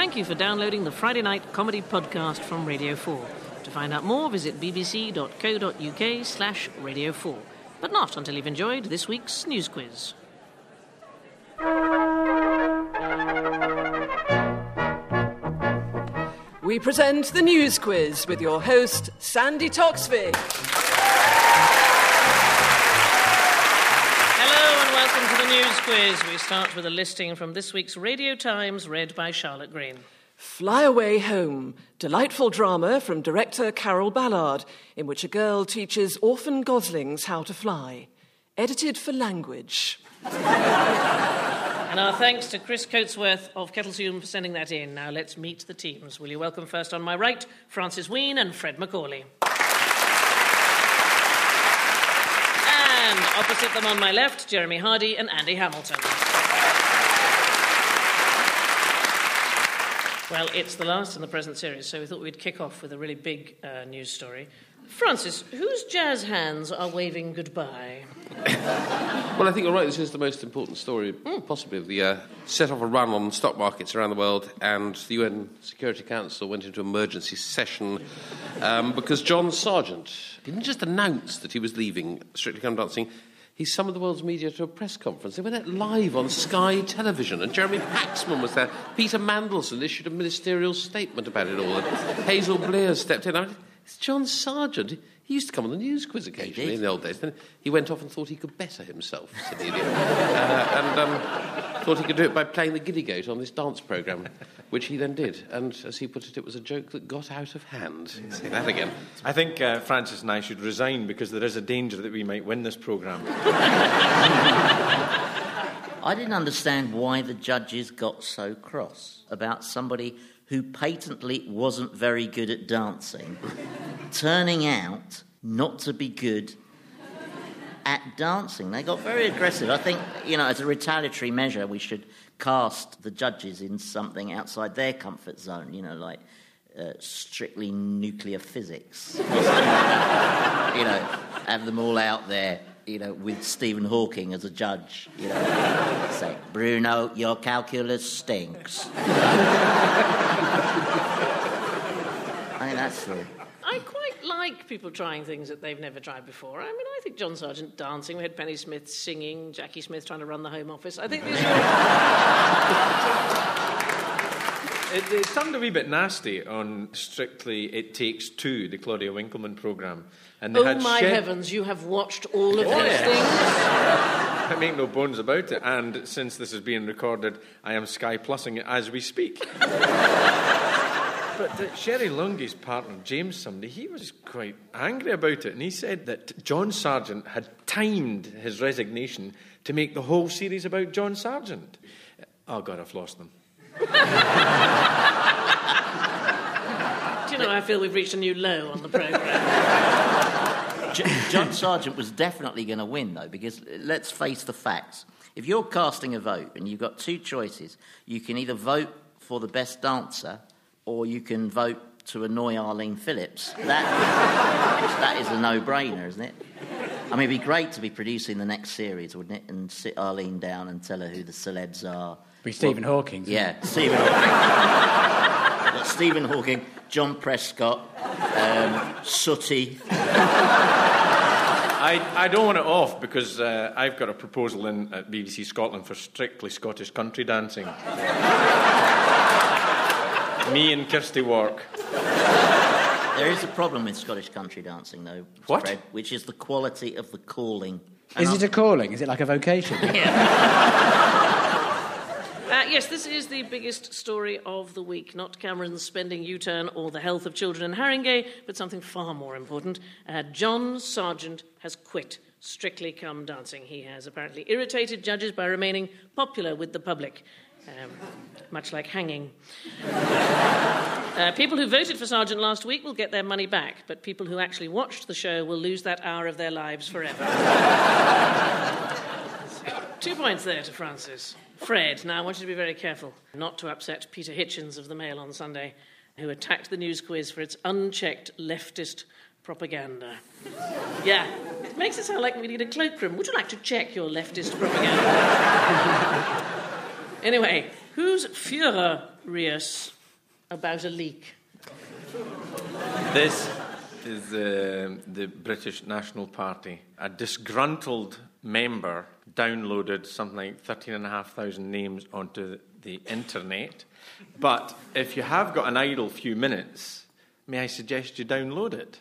Thank you for downloading the Friday Night Comedy Podcast from Radio 4. To find out more, visit bbc.co.uk slash Radio 4. But not until you've enjoyed this week's news quiz. We present the news quiz with your host, Sandi Toksvig. Quiz. We start with a listing from this week's Radio Times read by Charlotte Green. Fly Away Home, delightful drama from director Carroll Ballard, in which a girl teaches orphan goslings how to fly. Edited for language. And our thanks to Chris Coatsworth of Kettleshulme for sending that in. Now let's meet the teams. Will you welcome first on my right Francis Wheen and Fred Macaulay? And opposite them on my left, Jeremy Hardy and Andy Hamilton. Well, it's the last in the present series, so we thought we'd kick off with a really big uh, news story. Francis, whose jazz hands are waving goodbye? Well, I think you're right. This is the most important story, possibly. Of the uh, set off a run on stock markets around the world, and the UN Security Council went into emergency session um, because John Sergeant didn't just announce that he was leaving Strictly Come Dancing. He summoned the world's media to a press conference. They went out live on Sky Television, and Jeremy Paxman was there. Peter Mandelson issued a ministerial statement about it all. And Hazel Blears stepped in. I mean, it's John Sergeant. He used to come on the news quiz occasionally in the old days. Then he went off and thought he could better himself, said the idiot. Uh, and um, thought he could do it by playing the giddy goat on this dance programme, which he then did. And as he put it, it was a joke that got out of hand. Say that again. I think uh, Francis and I should resign because there is a danger that we might win this programme. I didn't understand why the judges got so cross about somebody who patently wasn't very good at dancing turning out not to be good at dancing. They got very aggressive. I think, you know, as a retaliatory measure, we should cast the judges in something outside their comfort zone, you know, like uh, strictly nuclear physics. you know, have them all out there, you know, with Stephen Hawking as a judge, you know, say, Bruno, your calculus stinks. I think that's the. I quite like people trying things that they've never tried before. I mean, I think John Sergeant dancing, we had Penny Smith singing, Jacqui Smith trying to run the Home Office. I think these are. It, it turned a wee bit nasty on Strictly It Takes Two, the Claudia Winkleman programme. And they Oh had my shed- heavens, you have watched all of Oh, these yes. things? I make no bones about it. And since this is being recorded, I am Sky Plussing it as we speak. But uh, Cherie Lunghi's partner, James somebody, he was quite angry about it. And he said that John Sergeant had timed his resignation to make the whole series about John Sergeant. Oh, God, I've lost them. Do you know, I feel we've reached a new low on the programme. John Sargent was definitely going to win, though, because let's face the facts. If you're casting a vote and you've got two choices, you can either vote for the best dancer or you can vote to annoy Arlene Phillips. That, that is a no brainer, isn't it? I mean, it'd be great to be producing the next series, wouldn't it? And sit Arlene down and tell her who the celebs are. Be Stephen Hawking. Yeah, Stephen Hawking. We've got Stephen Hawking, John Prescott, um, Sooty. I, I don't want it off because uh, I've got a proposal in at BBC Scotland for strictly Scottish country dancing. Me and Kirsty Wark. There is a problem with Scottish country dancing, though, What? Fred, which is the quality of the calling. Is it a calling? Is it like a vocation? Uh, yes, this is the biggest story of the week. Not Cameron's spending U turn or the health of children in Haringey, but something far more important. Uh, John Sergeant has quit Strictly Come Dancing. He has apparently irritated judges by remaining popular with the public, um, much like hanging. Uh, people who voted for Sergeant last week will get their money back, but people who actually watched the show will lose that hour of their lives forever. Two points there to Francis. Fred, now I want you to be very careful not to upset Peter Hitchens of the Mail on Sunday, who attacked the news quiz for its unchecked leftist propaganda. Yeah, it makes it sound like we need a cloakroom. Would you like to check your leftist propaganda? anyway, who's furious about a leak. This is uh, the British National Party. A disgruntled member downloaded something like 13,500 names onto the internet. But if you have got an idle few minutes, may I suggest you download it?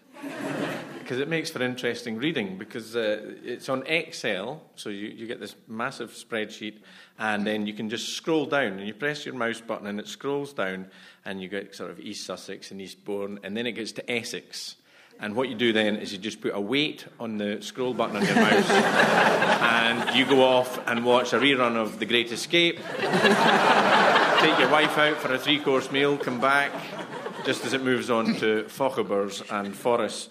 Because it makes for interesting reading because uh, it's on Excel, so you, you get this massive spreadsheet, and then you can just scroll down and you press your mouse button and it scrolls down, and you get sort of East Sussex and Eastbourne, and then it gets to Essex. And what you do then is you just put a weight on the scroll button on your mouse, and you go off and watch a rerun of The Great Escape. Take your wife out for a three course meal, come back, just as it moves on to Fochabers and Forres.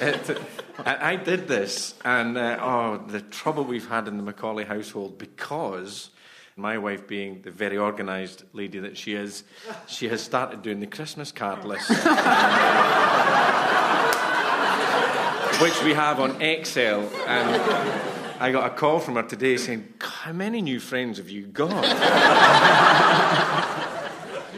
I did this, and uh, oh, the trouble we've had in the Macaulay household because my wife, being the very organised lady that she is, she has started doing the Christmas card list. which we have on Excel. And I got a call from her today saying, How many new friends have you got?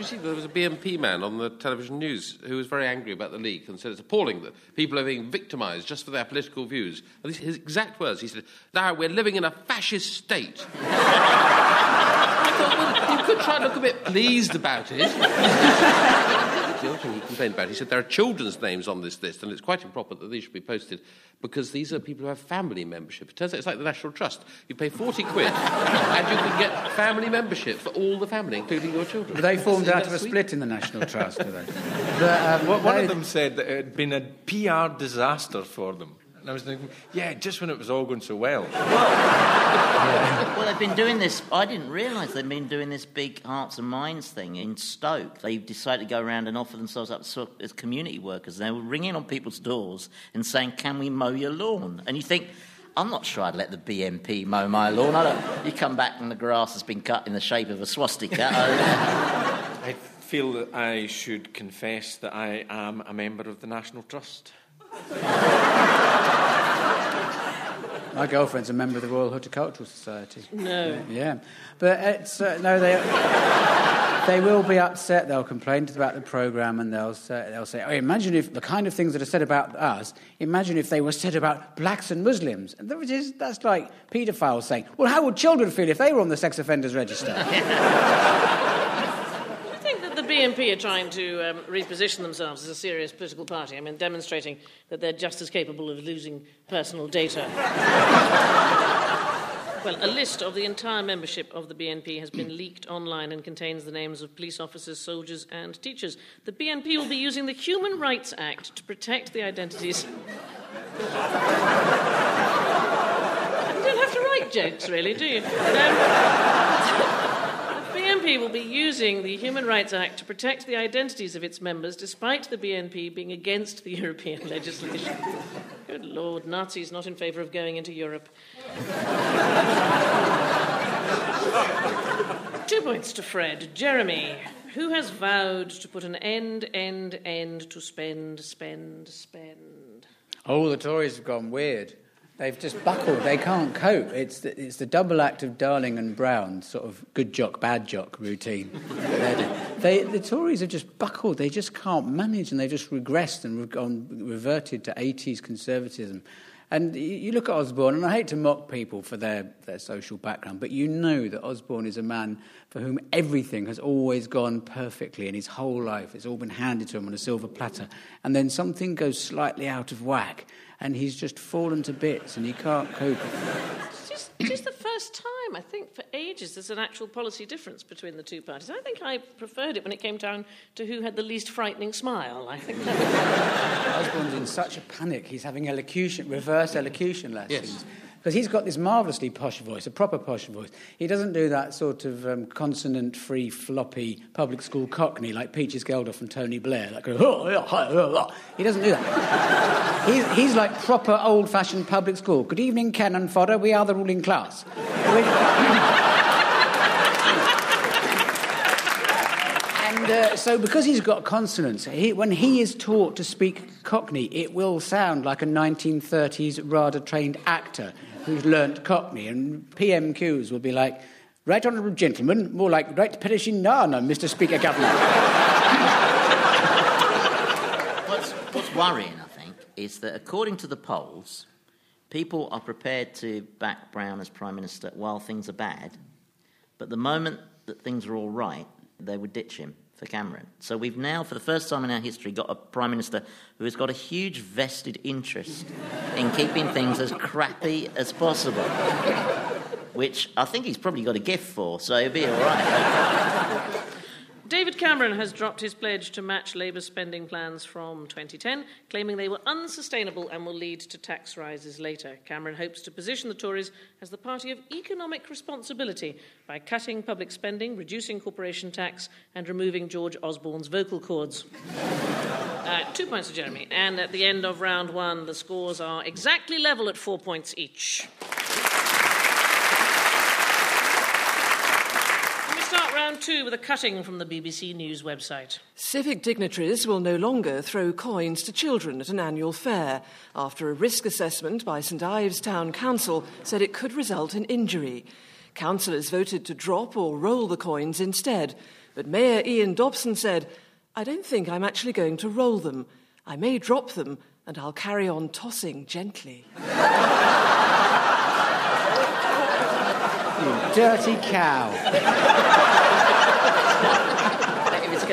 You see there was a BNP man on the television news who was very angry about the leak and said it's appalling that people are being victimised just for their political views. And his exact words, he said, Now we're living in a fascist state. I thought, well, you could try and look a bit pleased about it. the other thing he complained about, he said there are children's names on this list, and it's quite improper that these should be posted because these are people who have family membership. It turns out it's like the National Trust. You pay 40 quid, and you can get family membership for all the family, including your children. But they formed Isn't out that of a sweet? split in the National Trust, do they? But, um, One one they- of them said that it had been a PR disaster for them. And I was thinking, yeah, just when it was all going so well. Well, they've been doing this. I didn't realise they've been doing this big Hearts and Minds thing in Stoke. They decided to go around and offer themselves up as community workers. They were ringing on people's doors and saying, "Can we mow your lawn?" And you think. I'm not sure I'd let the BNP mow my lawn. I don't, you come back and the grass has been cut in the shape of a swastika. I feel that I should confess that I am a member of the National Trust. My girlfriend's a member of the Royal Horticultural Society. No. Yeah, but it's uh, no, they they will be upset. They'll complain about the program, and they'll say, they'll say, "Oh, imagine if the kind of things that are said about us. Imagine if they were said about blacks and Muslims." And which is that's like paedophiles saying, "Well, how would children feel if they were on the sex offenders register?" BNP are trying to um, reposition themselves as a serious political party. I mean, demonstrating that they're just as capable of losing personal data. well, a list of the entire membership of the BNP has been leaked online and contains the names of police officers, soldiers, and teachers. The BNP will be using the Human Rights Act to protect the identities. you don't have to write jokes, really, do you? Um, BNP will be using the Human Rights Act to protect the identities of its members, despite the BNP being against the European legislation. Good Lord, Nazis not in favour of going into Europe. Two points to Fred. Jeremy, who has vowed to put an end, end, end to spend, spend, spend? Oh, the Tories have gone weird. They've just buckled. They can't cope. It's the, it's the double act of Darling and Brown, sort of good jock, bad jock routine. They, the Tories have just buckled. They just can't manage, and they've just regressed and re- gone, reverted to 80s conservatism. And you- look at Osborne, and I hate to mock people for their, their social background, but you know that Osborne is a man for whom everything has always gone perfectly in his whole life. It's all been handed to him on a silver platter. And then something goes slightly out of whack, and he's just fallen to bits, and he can't cope. It's just, it's just the first time, I think, for ages, there's an actual policy difference between the two parties. I think I preferred it when it came down to who had the least frightening smile. I think that was Osborne's in such a panic, he's having elocution, reverse elocution lessons. Yes. Because he's got this marvellously posh voice, a proper posh voice. He doesn't do that sort of um, consonant free, floppy public school cockney like Peaches Geldof and Tony Blair. Like, oh, yeah, hi, oh, oh." He doesn't do that. he's, he's like proper old fashioned public school. Good evening, Ken and Fodder. We are the ruling class. And uh, so, because he's got consonants, he, when he is taught to speak Cockney, it will sound like a 1930s RADA trained actor who's learnt Cockney. And PMQs will be like, Right Honourable Gentleman, more like Right Perishing Nana, Mr. Speaker Governor. What's, what's worrying, I think, is that according to the polls, people are prepared to back Brown as Prime Minister while things are bad, but the moment that things are all right, they would ditch him for Cameron. So we've now, for the first time in our history, got a Prime Minister who has got a huge vested interest in keeping things as crappy as possible, which I think he's probably got a gift for, so he'll be all right. David Cameron has dropped his pledge to match Labour's spending plans from 2010, claiming they were unsustainable and will lead to tax rises later. Cameron hopes to position the Tories as the party of economic responsibility by cutting public spending, reducing corporation tax, and removing George Osborne's vocal cords. Uh, two points to Jeremy. And at the end of round one, the scores are exactly level at four points each. We start round two with a cutting from the BBC News website. Civic dignitaries will no longer throw coins to children at an annual fair after a risk assessment by St Ives Town Council said it could result in injury. Councillors voted to drop or roll the coins instead, but Mayor Ian Dobson said, I don't think I'm actually going to roll them. I may drop them and I'll carry on tossing gently. You dirty cow.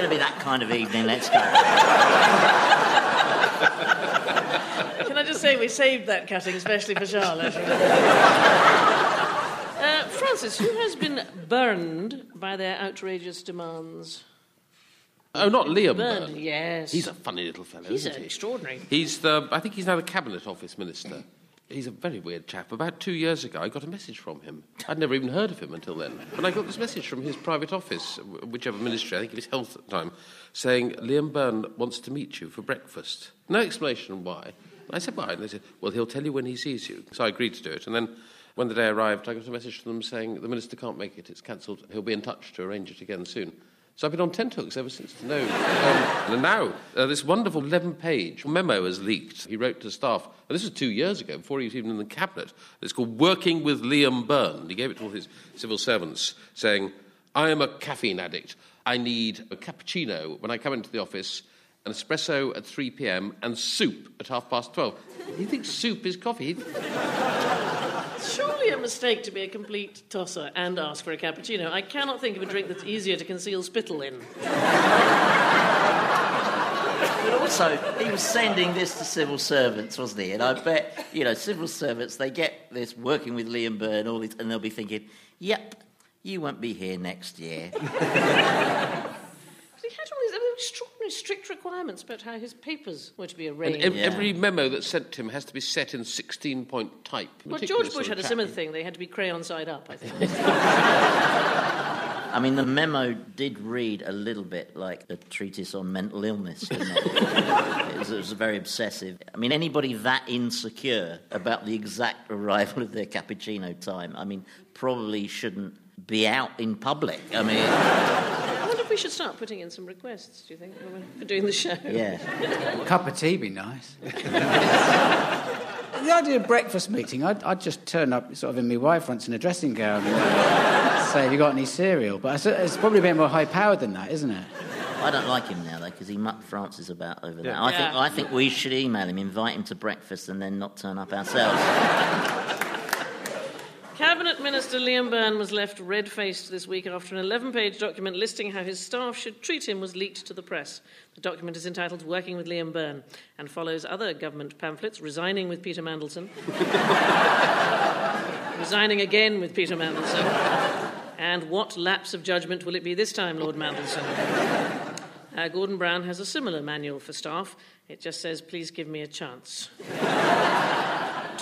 if it's going to be that kind of evening, let's go. Can I just say we saved that cutting especially for Charlotte? uh, Francis, who has been burned by their outrageous demands? Oh, not Liam Burned, Byrne. yes. He's a funny little fellow, He's isn't he? extraordinary. He's the. I think he's now the cabinet office minister. He's a very weird chap. About two years ago, I got a message from him. I'd never even heard of him until then. But I got this message from his private office, whichever ministry, I think it was health at the time, saying Liam Byrne wants to meet you for breakfast. No explanation why. And I said, why? And they said, well, he'll tell you when he sees you. So I agreed to do it. And then when the day arrived, I got a message from them saying the minister can't make it. It's cancelled. He'll be in touch to arrange it again soon. So I've been on tenterhooks ever since know. Um, and now, uh, this wonderful 11 page memo has leaked. He wrote to staff, and this was two years ago, before he was even in the cabinet. It's called Working with Liam Byrne. He gave it to all his civil servants, saying, I am a caffeine addict. I need a cappuccino when I come into the office, an espresso at 3 pm, and soup at half past 12. He thinks soup is coffee. Surely a mistake to be a complete tosser and ask for a cappuccino. I cannot think of a drink that's easier to conceal spittle in. But also, he was sending this to civil servants, wasn't he? And I bet, you know, civil servants, they get this working with Liam Byrne, all these, and they'll be thinking, yep, you won't be here next year. He had all these extraordinary strict requirements about how his papers were to be And arranged. ev- Yeah. every memo that's sent to him has to be set in 16 point type. well, George Bush had a similar thing. They had to be crayon side up, I think. I mean, the memo did read a little bit like a treatise on mental illness, didn't it? it, was, it was very obsessive. I mean, anybody that insecure about the exact arrival of their cappuccino time, I mean, probably shouldn't be out in public. I mean, I wonder if we should start putting in some requests, do you think, for doing the show? yeah. A cup of tea be nice. the idea of breakfast meeting, I'd, I'd just turn up sort of in my wife once in a dressing gown and say, have you got any cereal? But it's, it's probably a bit more high-powered than that, isn't it? I don't like him now, though, because he mucked Francis about over that. Yeah. I, think, I think we should email him, invite him to breakfast, and then not turn up ourselves. Cabinet Minister Liam Byrne was left red faced this week after an 11 page document listing how his staff should treat him was leaked to the press. The document is entitled Working with Liam Byrne and follows other government pamphlets resigning with Peter Mandelson, resigning again with Peter Mandelson, and what lapse of judgment will it be this time, Lord Mandelson? Uh, Gordon Brown has a similar manual for staff. It just says, please give me a chance.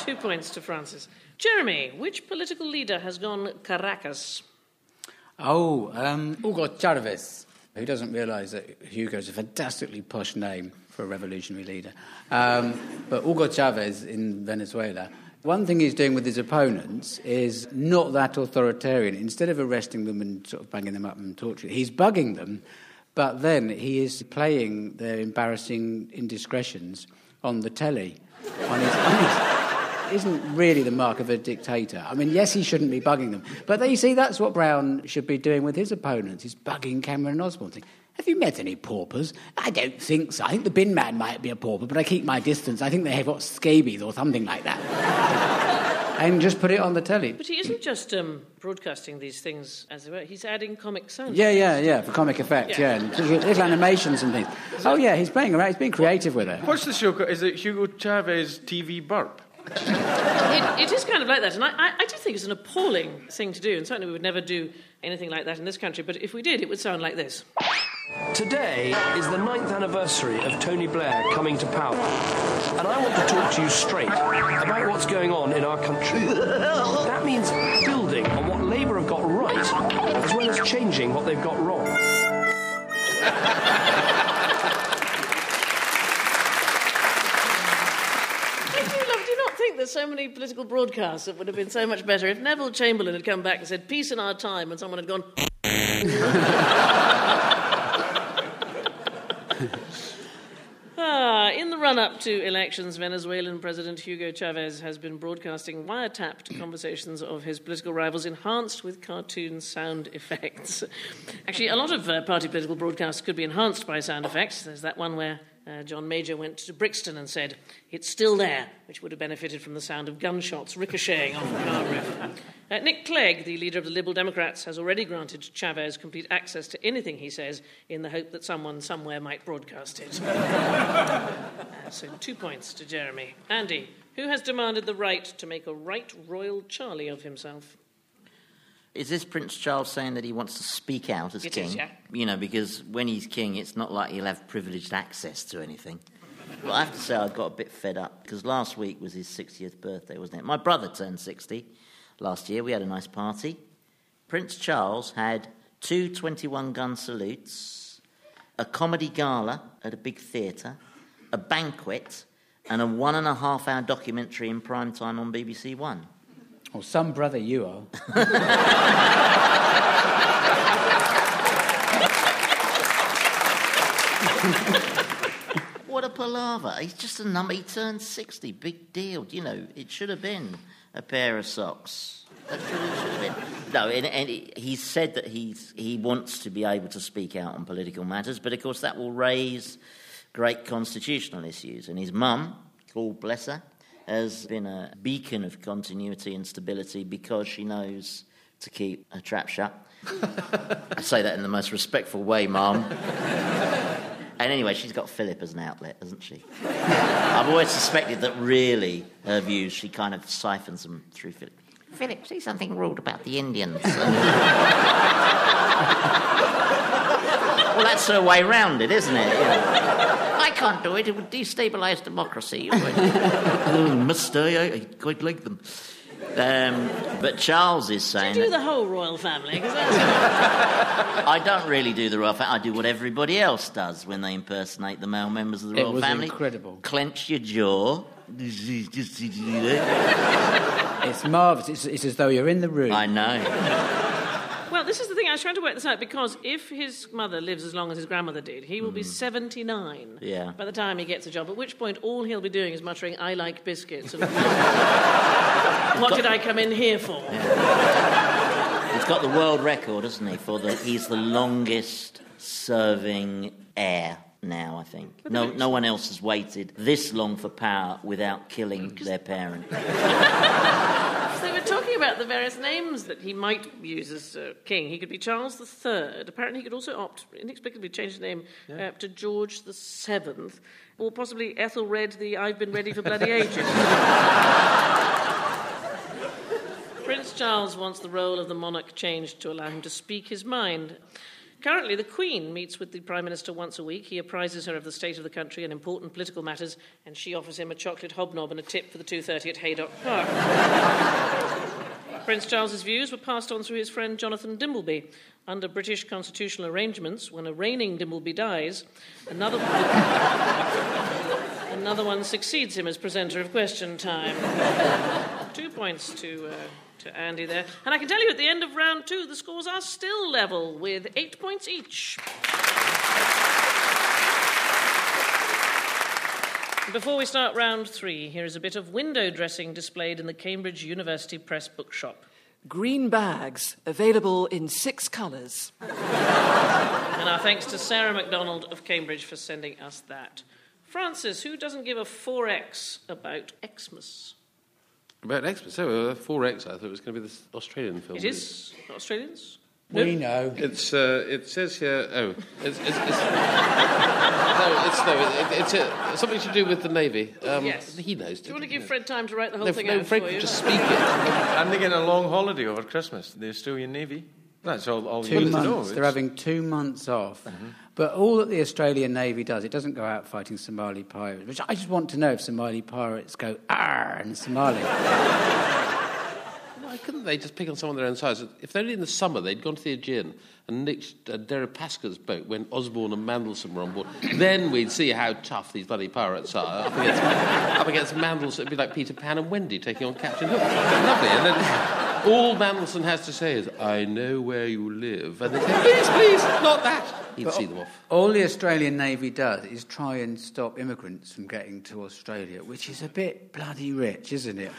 Two points to Francis. Jeremy, which political leader has gone Caracas? Oh, um, Hugo Chavez. Who doesn't realise that Hugo's a fantastically posh name for a revolutionary leader? Um, but Hugo Chavez in Venezuela. One thing he's doing with his opponents is not that authoritarian. Instead of arresting them and sort of banging them up and torturing, he's bugging them, but then he is playing their embarrassing indiscretions on the telly. On his, on his, isn't really the mark of a dictator. I mean, yes, he shouldn't be bugging them, but you see, that's what Brown should be doing with his opponents. He's bugging Cameron and Osborne. Saying, have you met any paupers? I don't think so. I think the bin man might be a pauper, but I keep my distance. I think they have got scabies or something like that. and just put it on the telly. But he isn't just um, broadcasting these things as they were, he's adding comic sound. Yeah, yeah, yeah, for comic effect, yeah. Yeah. and little animations and things. Oh, yeah, he's playing around. He's being creative with it. What's the show? called? Is it Hugo Chavez TV burp? It, it is kind of like that, and I, I, I do think it's an appalling thing to do, and certainly we would never do anything like that in this country, but if we did, it would sound like this. Today is the ninth anniversary of Tony Blair coming to power. And I want to talk to you straight about what's going on in our country. That means building on what Labour have got right, as well as changing what they've got wrong. I do love, do you not think there's so many political broadcasts that would have been so much better if Neville Chamberlain had come back and said, peace in our time, and someone had gone, Ah, in the run up to elections, Venezuelan President Hugo Chavez has been broadcasting wiretapped conversations of his political rivals enhanced with cartoon sound effects. Actually, a lot of uh, party political broadcasts could be enhanced by sound effects. There's that one where uh, John Major went to Brixton and said, It's still there, which would have benefited from the sound of gunshots ricocheting off the car roof. Uh, Nick Clegg, the leader of the Liberal Democrats, has already granted Chavez complete access to anything he says in the hope that someone somewhere might broadcast it. Uh, so, two points to Jeremy. Andy, who has demanded the right to make a right royal Charlie of himself? Is this Prince Charles saying that he wants to speak out as It king? is, yeah. You know, because when he's king, it's not like he'll have privileged access to anything. Well, I have to say, I got a bit fed up because last week was his 60th birthday, wasn't it? My brother turned 60 last year. We had a nice party. Prince Charles had two 21 gun salutes, a comedy gala at a big theatre, a banquet, and a one and a half hour documentary in prime time on BBC One. Or some brother you are. What a palaver. He's just a number. He turned 60. Big deal. You know, it should have been a pair of socks. That should have, should have been. No, and, and he- he's said that he's, he wants to be able to speak out on political matters, but of course that will raise great constitutional issues. And his mum, God bless her, has been a beacon of continuity and stability because she knows to keep her trap shut. I say that in the most respectful way, Mum. And anyway, she's got Philip as an outlet, hasn't she? I've always suspected that really her views, she kind of siphons them through Philip. Philip, say something rude about the Indians. well, that's her way round it, isn't it? I can't do it. It would destabilise democracy. You would. oh, must. I, I quite like them. Um, but Charles is saying Do that- the whole royal family, 'cause that's I don't really do the royal family. I do what everybody else does when they impersonate the male members of the It royal was family. incredible. Clench your jaw. It's marvellous. It's, it's as though you're in the room. I know. Well, this is the thing. I was trying to work this out because if his mother lives as long as his grandmother did, he will be 79 Hmm. Yeah. by the time he gets a job, at which point all he'll be doing is muttering, I like biscuits. And, what did I come in here for? He's got the world record, hasn't he? For the he's the longest serving heir now. I think no no one else has waited this long for power without killing their parent. So they were talking about the various names that he might use as uh, king. He could be Charles III. Apparently, he could also opt, inexplicably change his name uh, to George VII, or possibly Ethelred the I've been ready for bloody ages. Prince Charles wants the role of the monarch changed to allow him to speak his mind. Currently, the Queen meets with the Prime Minister once a week. He apprises her of the state of the country and important political matters, and she offers him a chocolate hobnob and a tip for the 2.30 at Haydock Park. Prince Charles's views were passed on through his friend Jonathan Dimbleby. Under British constitutional arrangements, when a reigning Dimbleby dies, another, another one succeeds him as presenter of Question Time. Two points to, uh, to Andy there. And I can tell you at the end of round two, the scores are still level with eight points each. Before we start round three, here is a bit of window dressing displayed in the Cambridge University Press bookshop. Green bags, available in six colours. And our thanks to Sarah MacDonald of Cambridge for sending us that. Francis, who doesn't give a 4X about Xmas? About Xmas, so uh, 4X, I thought it was going to be the Australian film. It is Australians? We know. It's, uh, it says here, oh, it's, it's, it's, no, it's, no, it, it's uh, something to do with the Navy. Um, Yes. He knows. Do you want to give Fred time to write the whole No, thing no, out Fred for could you? just speak it. And they're getting a long holiday over Christmas, the Australian Navy. That's all, all you Two to know. months. They're having two months off. But all that the Australian Navy does, it doesn't go out fighting Somali pirates, which I just want to know if Somali pirates go, ah, in Somali. Why couldn't they just pick on someone their own size? If they're in the summer, they'd gone to the Aegean and nicked uh, Deripaska's boat when Osborne and Mandelson were on board. then we'd see how tough these bloody pirates are. Up against, up against Mandelson, it'd be like Peter Pan and Wendy taking on Captain Hook. Lovely. And then all Mandelson has to say is, I know where you live. And they say, please, please, not that. He'd see them off. All the Australian Navy does is try and stop immigrants from getting to Australia, which is a bit bloody rich, isn't it?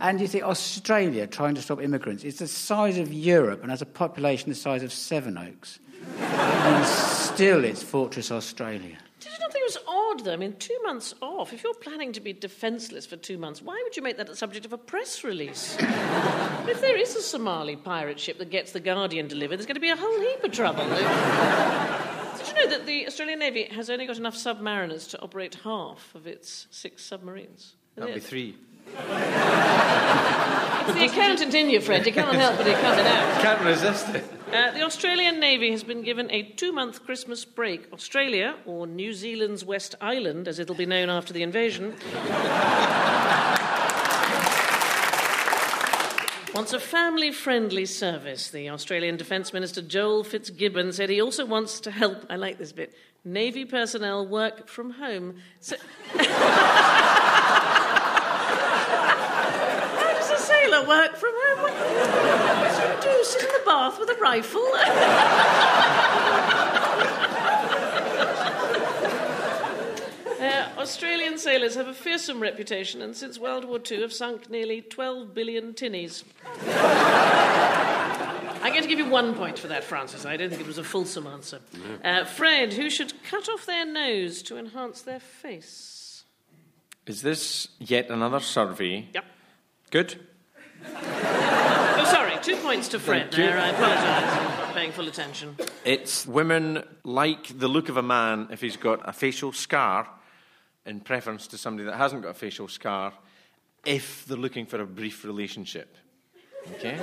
And you think Australia trying to stop immigrants, it's the size of Europe and has a population the size of Sevenoaks. and still it's Fortress Australia. Did you not think it was odd, though? I mean, two months off. If you're planning to be defenceless for two months, why would you make that the subject of a press release? if there is a Somali pirate ship that gets the Guardian delivered, there's going to be a whole heap of trouble. Did you know that the Australian Navy has only got enough submariners to operate half of its six submarines? That'd be three. It's the accountant in you, Fred. You can't help but it coming out. Can't resist it. Uh, the Australian Navy has been given a two month Christmas break. Australia, or New Zealand's West Island, as it'll be known after the invasion, wants a family friendly service. The Australian Defence Minister Joel Fitzgibbon said he also wants to help, I like this bit, Navy personnel work from home. So. How does a sailor work from home? What what does he do? Sit in the bath with a rifle? Uh, Australian sailors have a fearsome reputation and since World War II have sunk nearly 12 billion tinnies. I'm going to give you one point for that, Francis. I don't think it was a fulsome answer. Uh, Fred, who should cut off their nose to enhance their face? Is this yet another survey? Yep. Good. Oh, sorry, two points to Fred there. I apologise. Paying full attention. It's women like the look of a man if he's got a facial scar, in preference to somebody that hasn't got a facial scar, if they're looking for a brief relationship. Okay?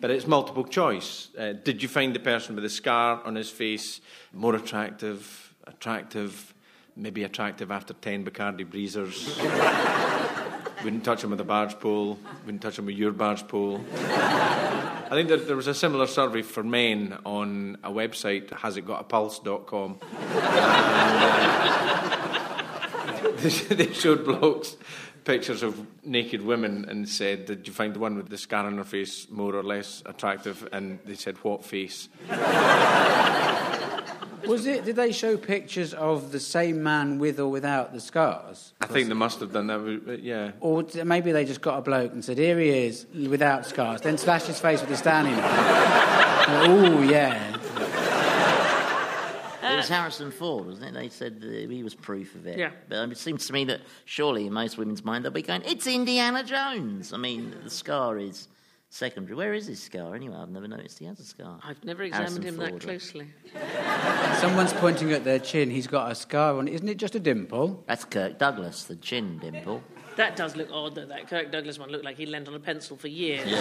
But it's multiple choice. Uh, did you find the person with the scar on his face more attractive, attractive, maybe attractive after 10 Bacardi Breezers? Wouldn't touch him with a barge pole. Wouldn't touch him with your barge pole. I think there, there was a similar survey for men on a website, hasitgotapulse.com. Uh, they, they showed blokes pictures of naked women and said, Did you find the one with the scar on her face more or less attractive? And they said, What face? Was it? Did they show pictures of the same man with or without the scars? I think they must have done that, but yeah. Or maybe they just got a bloke and said, "Here he is, without scars." Then slashed his face with the standing one. oh yeah. It was Harrison Ford, wasn't it? They said that he was proof of it. Yeah. But um, it seems to me that surely in most women's mind they'll be going, it's Indiana Jones. I mean, the scar is secondary. Where is his scar anyway? I've never noticed he has a scar. I've never examined Harrison him that closely. Someone's pointing at their chin. He's got a scar on. it. Isn't it just a dimple? That's Kirk Douglas, the chin dimple. That does look odd, though. That Kirk Douglas one looked like he lent on a pencil for years.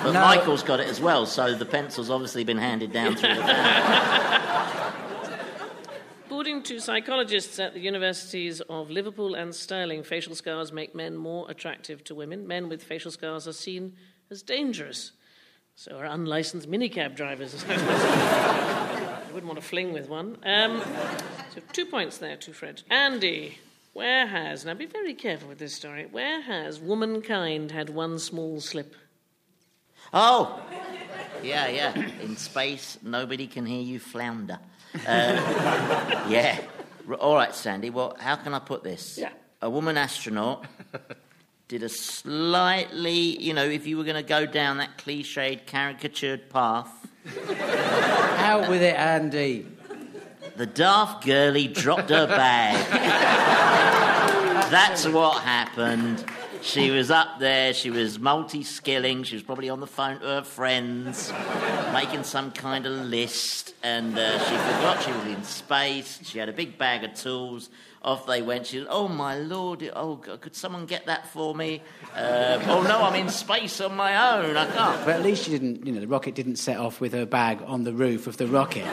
But No. Michael's got it as well, so the pencil's obviously been handed down through the family. According to psychologists at the universities of Liverpool and Stirling, facial scars make men more attractive to women. Men with facial scars are seen as dangerous. So are unlicensed minicab drivers. I wouldn't want to fling with one. Um, so two points there to Fred. Andy, where has, now be very careful with this story, where has womankind had one small slip? Oh! Yeah, yeah. In space, nobody can hear you flounder. Uh, yeah. R- All right, Sandy. Well, how can I put this? Yeah. A woman astronaut did a slightly, you know, if you were going to go down that cliched, caricatured path, Out with it, Andy. the daft girlie dropped her bag. That's what happened. She was up there, she was multi skilling, she was probably on the phone to her friends, making some kind of list, and uh, she forgot she was in space. She had a big bag of tools. Off they went. She was, oh my lord, oh, God, could someone get that for me? Uh, oh no, I'm in space on my own, I can't. But at least she didn't, you know, the rocket didn't set off with her bag on the roof of the rocket.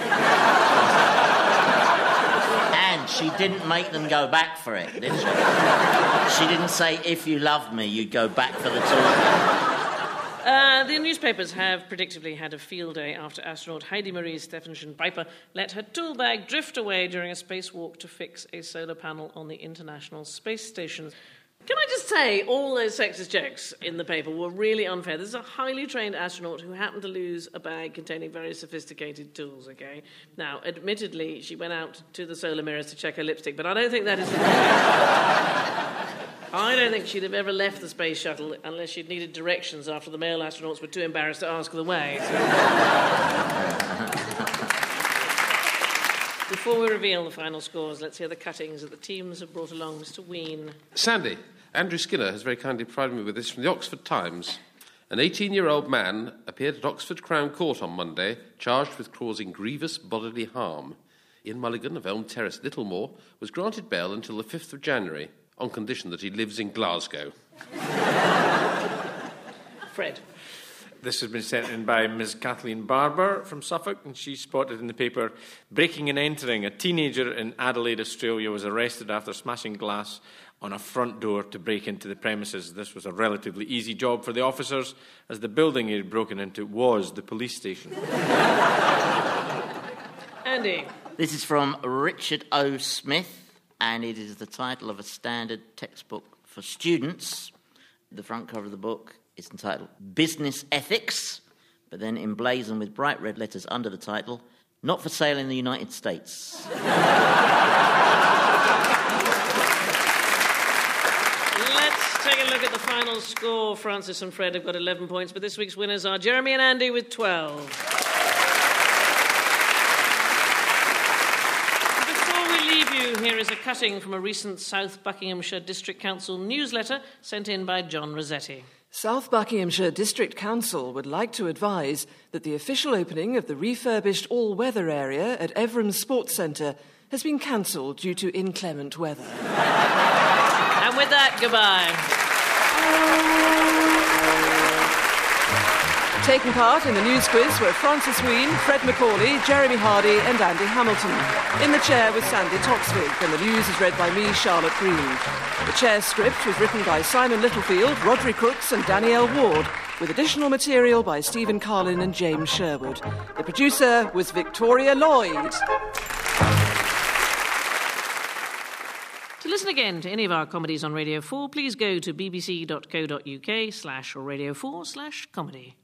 She didn't make them go back for it, did she? She didn't say, if you loved me, you'd go back for the tool. Uh, the newspapers have predictably had a field day after astronaut Heidemarie Stefanyshyn-Piper let her tool bag drift away during a spacewalk to fix a solar panel on the International Space Station. Can I say, all those sexist jokes in the paper were really unfair. This is a highly trained astronaut who happened to lose a bag containing very sophisticated tools, okay? Now, admittedly, she went out to the solar mirrors to check her lipstick, but I don't think that is. the I don't think she'd have ever left the space shuttle unless she'd needed directions after the male astronauts were too embarrassed to ask the way. Before we reveal the final scores, let's hear the cuttings that the teams have brought along. Mr. Wheen. Sandy, Andrew Skinner has very kindly provided me with this from the Oxford Times. An 18 year old man appeared at Oxford Crown Court on Monday, charged with causing grievous bodily harm. Ian Mulligan of Elm Terrace, Littlemore, was granted bail until the 5th of January, on condition that he lives in Glasgow. Fred. This has been sent in by Ms. Kathleen Barber from Suffolk, and she spotted in the paper breaking and entering. A teenager in Adelaide, Australia, was arrested after smashing glass on a front door to break into the premises. This was a relatively easy job for the officers, as the building he had broken into was the police station. Andy. This is from Richard O. Smith, and it is the title of a standard textbook for students. The front cover of the book is entitled Business Ethics, but then emblazoned with bright red letters under the title, Not for Sale in the United States. Let's take a look at the final score. Francis and Fred have got 11 points, but this week's winners are Jeremy and Andy with 12. Before we leave you, here is a cutting from a recent South Buckinghamshire District Council newsletter sent in by John Rossetti. South Buckinghamshire District Council would like to advise that the official opening of the refurbished all weather area at Evreham Sports Centre has been cancelled due to inclement weather. And with that, goodbye. Taking part in the news quiz were Francis Wheen, Fred Macaulay, Jeremy Hardy, and Andy Hamilton. In the chair was Sandi Toksvig, and the news is read by me, Charlotte Green. The chair script was written by Simon Littlefield, Rhodri Crooks, and Danielle Ward, with additional material by Stephen Carlin and James Sherwood. The producer was Victoria Lloyd. To listen again to any of our comedies on Radio 4, please go to bbc.co.uk slash radio 4 slash comedy.